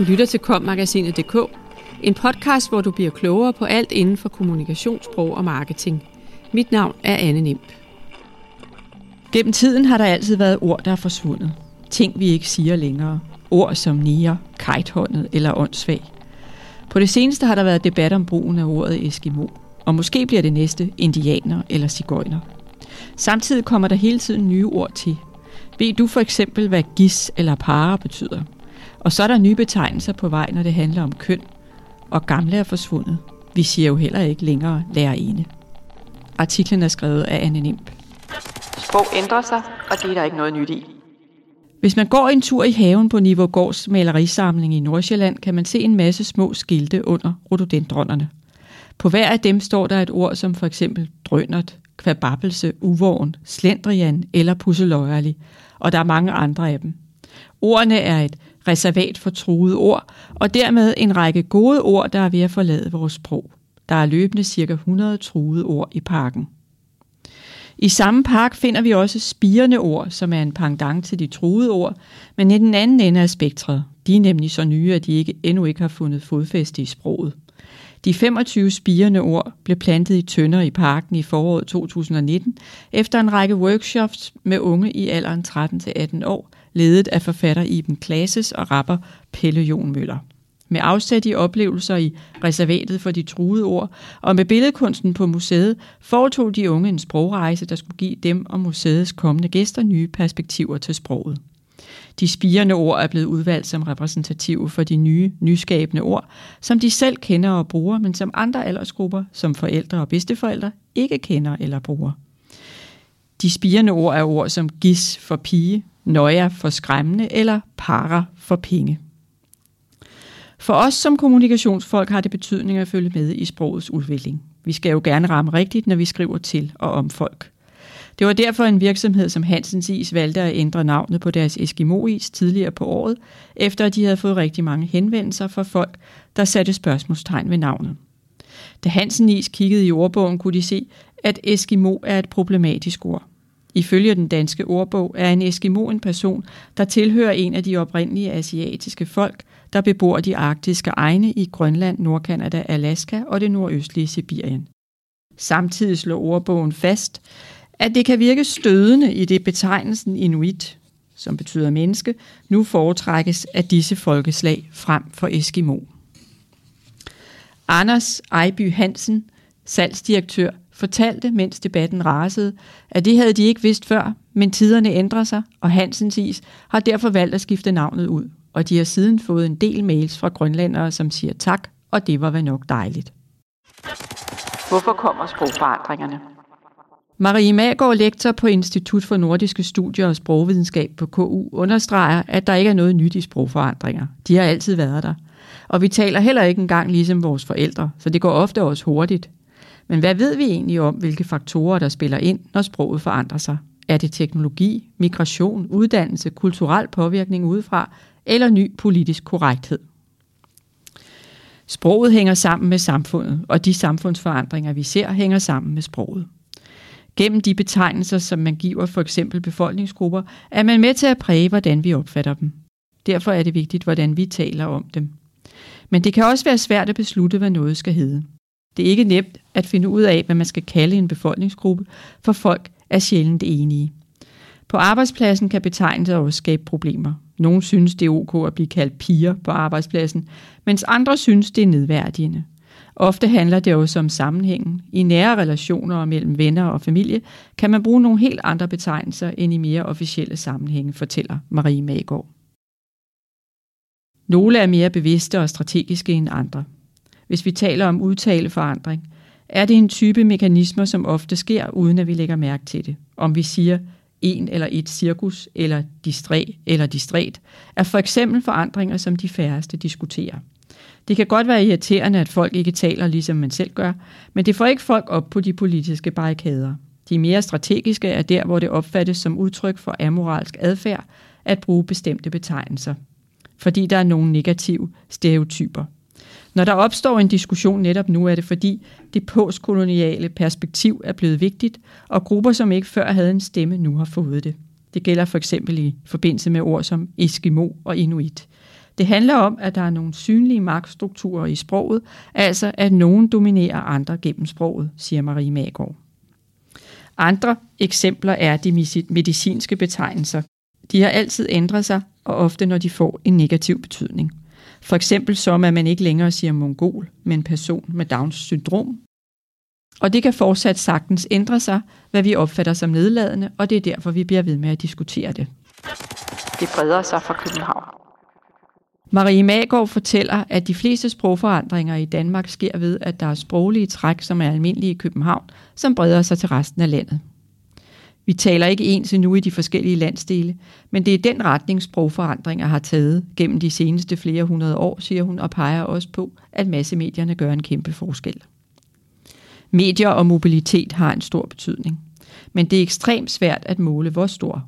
Du lytter til kommagasinet.dk, en podcast, hvor du bliver klogere på alt inden for kommunikationssprog og marketing. Mit navn er Anne Nimp. Gennem tiden har der altid været ord, der er forsvundet. Ting, vi ikke siger længere. Ord som nier, kajthåndet eller åndssvag. På det seneste har der været debat om brugen af ordet Eskimo, og måske bliver det næste indianer eller cigøjner. Samtidig kommer der hele tiden nye ord til. Ved du for eksempel, hvad gis eller para betyder? Og så er der nye betegnelser på vej, når det handler om køn, og gamle er forsvundet. Vi siger jo heller ikke længere lærerinde. Artiklen er skrevet af Anne Nimp. Sprog ændrer sig, og det er der ikke noget nyt i. Hvis man går en tur i haven på Nivågårds malerisamling i Nordsjælland, kan man se en masse små skilte under rhododendronerne. På hver af dem står der et ord som for eksempel drønert, kvababelse, uvogn, slendrian eller pusseløjerlig, og der er mange andre af dem. Ordene er et reservat for truede ord, og dermed en række gode ord, der er ved at forlade vores sprog. Der er løbende ca. 100 truede ord i parken. I samme park finder vi også spirende ord, som er en pendant til de truede ord, men i den anden ende af spektret. De er nemlig så nye, at de ikke, endnu ikke har fundet fodfæste i sproget. De 25 spirende ord blev plantet i tønder i parken i foråret 2019, efter en række workshops med unge i alderen 13-18 år, ledet af forfatter Iben Klases og rapper Pelle Jon Møller. Med afsæt i oplevelser i reservatet for de truede ord, og med billedkunsten på museet, foretog de unge en sprogrejse, der skulle give dem og museets kommende gæster nye perspektiver til sproget. De spirende ord er blevet udvalgt som repræsentative for de nye, nyskabende ord, som de selv kender og bruger, men som andre aldersgrupper, som forældre og bedsteforældre, ikke kender eller bruger. De spirende ord er ord som gis for pige, nøja for skræmmende eller para for penge. For os som kommunikationsfolk har det betydning at følge med i sprogets udvikling. Vi skal jo gerne ramme rigtigt, når vi skriver til og om folk. Det var derfor en virksomhed som Hansens Is valgte at ændre navnet på deres Eskimo-is tidligere på året, efter at de havde fået rigtig mange henvendelser fra folk, der satte spørgsmålstegn ved navnet. Da Hansen Is kiggede i ordbogen, kunne de se, at Eskimo er et problematisk ord. Ifølge den danske ordbog er en Eskimo en person, der tilhører en af de oprindelige asiatiske folk, der bebor de arktiske egne i Grønland, Nordkanada, Alaska og det nordøstlige Sibirien. Samtidig slår ordbogen fast, at det kan virke stødende i det betegnelsen inuit, som betyder menneske, nu foretrækkes af disse folkeslag frem for Eskimo. Anders Ejby Hansen, salgsdirektør, fortalte, mens debatten rasede, at det havde de ikke vidst før, men tiderne ændrer sig, og Hansens Is har derfor valgt at skifte navnet ud. Og de har siden fået en del mails fra grønlændere, som siger tak, og det var vel nok dejligt. Hvorfor kommer sprogforandringerne? Marie Magård, lektor på Institut for Nordiske Studier og Sprogvidenskab på KU, understreger, at der ikke er noget nyt i sprogforandringer. De har altid været der. Og vi taler heller ikke engang ligesom vores forældre, så det går ofte også hurtigt. Men hvad ved vi egentlig om, hvilke faktorer, der spiller ind, når sproget forandrer sig? Er det teknologi, migration, uddannelse, kulturel påvirkning udefra eller ny politisk korrekthed? Sproget hænger sammen med samfundet, og de samfundsforandringer, vi ser, hænger sammen med sproget. Gennem de betegnelser, som man giver for eksempel befolkningsgrupper, er man med til at præge, hvordan vi opfatter dem. Derfor er det vigtigt, hvordan vi taler om dem. Men det kan også være svært at beslutte, hvad noget skal hedde. Det er ikke nemt at finde ud af, hvad man skal kalde en befolkningsgruppe, for folk er sjældent enige. På arbejdspladsen kan betegnelser også skabe problemer. Nogle synes, det er ok at blive kaldt piger på arbejdspladsen, mens andre synes, det er nedværdigende. Ofte handler det også om sammenhængen. I nære relationer mellem venner og familie kan man bruge nogle helt andre betegnelser end i mere officielle sammenhænge, fortæller Marie Magård. Nogle er mere bevidste og strategiske end andre. Hvis vi taler om udtaleforandring, er det en type mekanismer, som ofte sker, uden at vi lægger mærke til det. Om vi siger en eller et cirkus, eller distræ eller distræt, er for eksempel forandringer, som de færreste diskuterer. Det kan godt være irriterende, at folk ikke taler, ligesom man selv gør, men det får ikke folk op på de politiske barrikader. De mere strategiske er der, hvor det opfattes som udtryk for amoralsk adfærd at bruge bestemte betegnelser. Fordi der er nogle negative stereotyper. Når der opstår en diskussion netop nu, er det fordi det postkoloniale perspektiv er blevet vigtigt, og grupper, som ikke før havde en stemme, nu har fået det. Det gælder for eksempel i forbindelse med ord som Eskimo og Inuit. Det handler om, at der er nogle synlige magtstrukturer i sproget, altså at nogen dominerer andre gennem sproget, siger Marie Magård. Andre eksempler er de medicinske betegnelser. De har altid ændret sig, og ofte når de får en negativ betydning. For eksempel som, at man ikke længere siger mongol, men person med Downs syndrom. Og det kan fortsat sagtens ændre sig, hvad vi opfatter som nedladende, og det er derfor, vi bliver ved med at diskutere det. Det breder sig fra København. Marie Magård fortæller, at de fleste sprogforandringer i Danmark sker ved, at der er sproglige træk, som er almindelige i København, som breder sig til resten af landet. Vi taler ikke ens endnu i de forskellige landsdele, men det er den retning, sprogforandringer har taget gennem de seneste flere hundrede år, siger hun, og peger også på, at massemedierne gør en kæmpe forskel. Medier og mobilitet har en stor betydning, men det er ekstremt svært at måle, hvor stor.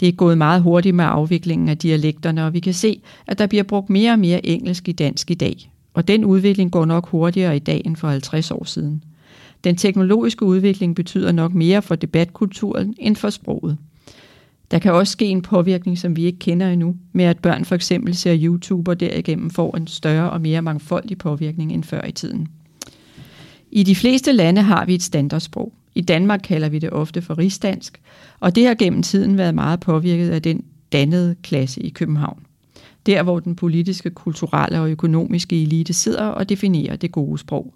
Det er gået meget hurtigt med afviklingen af dialekterne, og vi kan se, at der bliver brugt mere og mere engelsk i dansk i dag. Og den udvikling går nok hurtigere i dag end for 50 år siden. Den teknologiske udvikling betyder nok mere for debatkulturen end for sproget. Der kan også ske en påvirkning, som vi ikke kender endnu, med at børn for eksempel ser YouTube og derigennem får en større og mere mangfoldig påvirkning end før i tiden. I de fleste lande har vi et standardsprog. I Danmark kalder vi det ofte for rigsdansk, og det har gennem tiden været meget påvirket af den dannede klasse i København. Der, hvor den politiske, kulturelle og økonomiske elite sidder og definerer det gode sprog.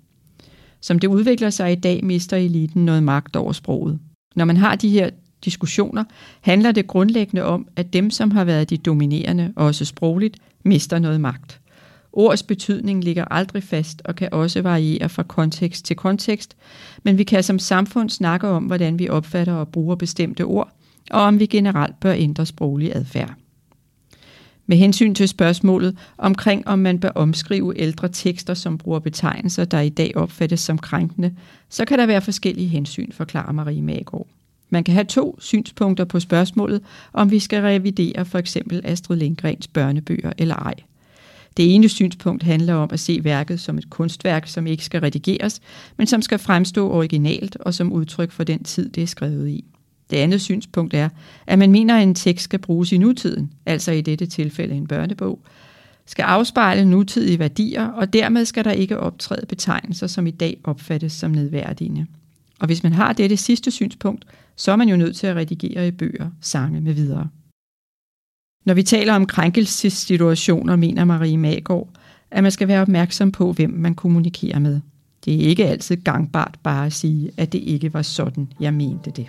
Som det udvikler sig i dag, mister eliten noget magt over sproget. Når man har de her diskussioner, handler det grundlæggende om, at dem, som har været de dominerende, også sprogligt, mister noget magt. Ords betydning ligger aldrig fast og kan også variere fra kontekst til kontekst, men vi kan som samfund snakke om, hvordan vi opfatter og bruger bestemte ord, og om vi generelt bør ændre sproglig adfærd. Med hensyn til spørgsmålet omkring, om man bør omskrive ældre tekster, som bruger betegnelser, der i dag opfattes som krænkende, så kan der være forskellige hensyn, forklarer Marie Magård. Man kan have to synspunkter på spørgsmålet, om vi skal revidere for eksempel Astrid Lindgrens børnebøger eller ej. Det ene synspunkt handler om at se værket som et kunstværk, som ikke skal redigeres, men som skal fremstå originalt og som udtryk for den tid, det er skrevet i. Det andet synspunkt er, at man mener, at en tekst skal bruges i nutiden, altså i dette tilfælde en børnebog, skal afspejle nutidige værdier, og dermed skal der ikke optræde betegnelser, som i dag opfattes som nedværdigende. Og hvis man har dette sidste synspunkt, så er man jo nødt til at redigere i bøger, sange med videre. Når vi taler om krænkelsessituationer, mener Marie Magård, at man skal være opmærksom på, hvem man kommunikerer med. Det er ikke altid gangbart bare at sige, at det ikke var sådan, jeg mente det.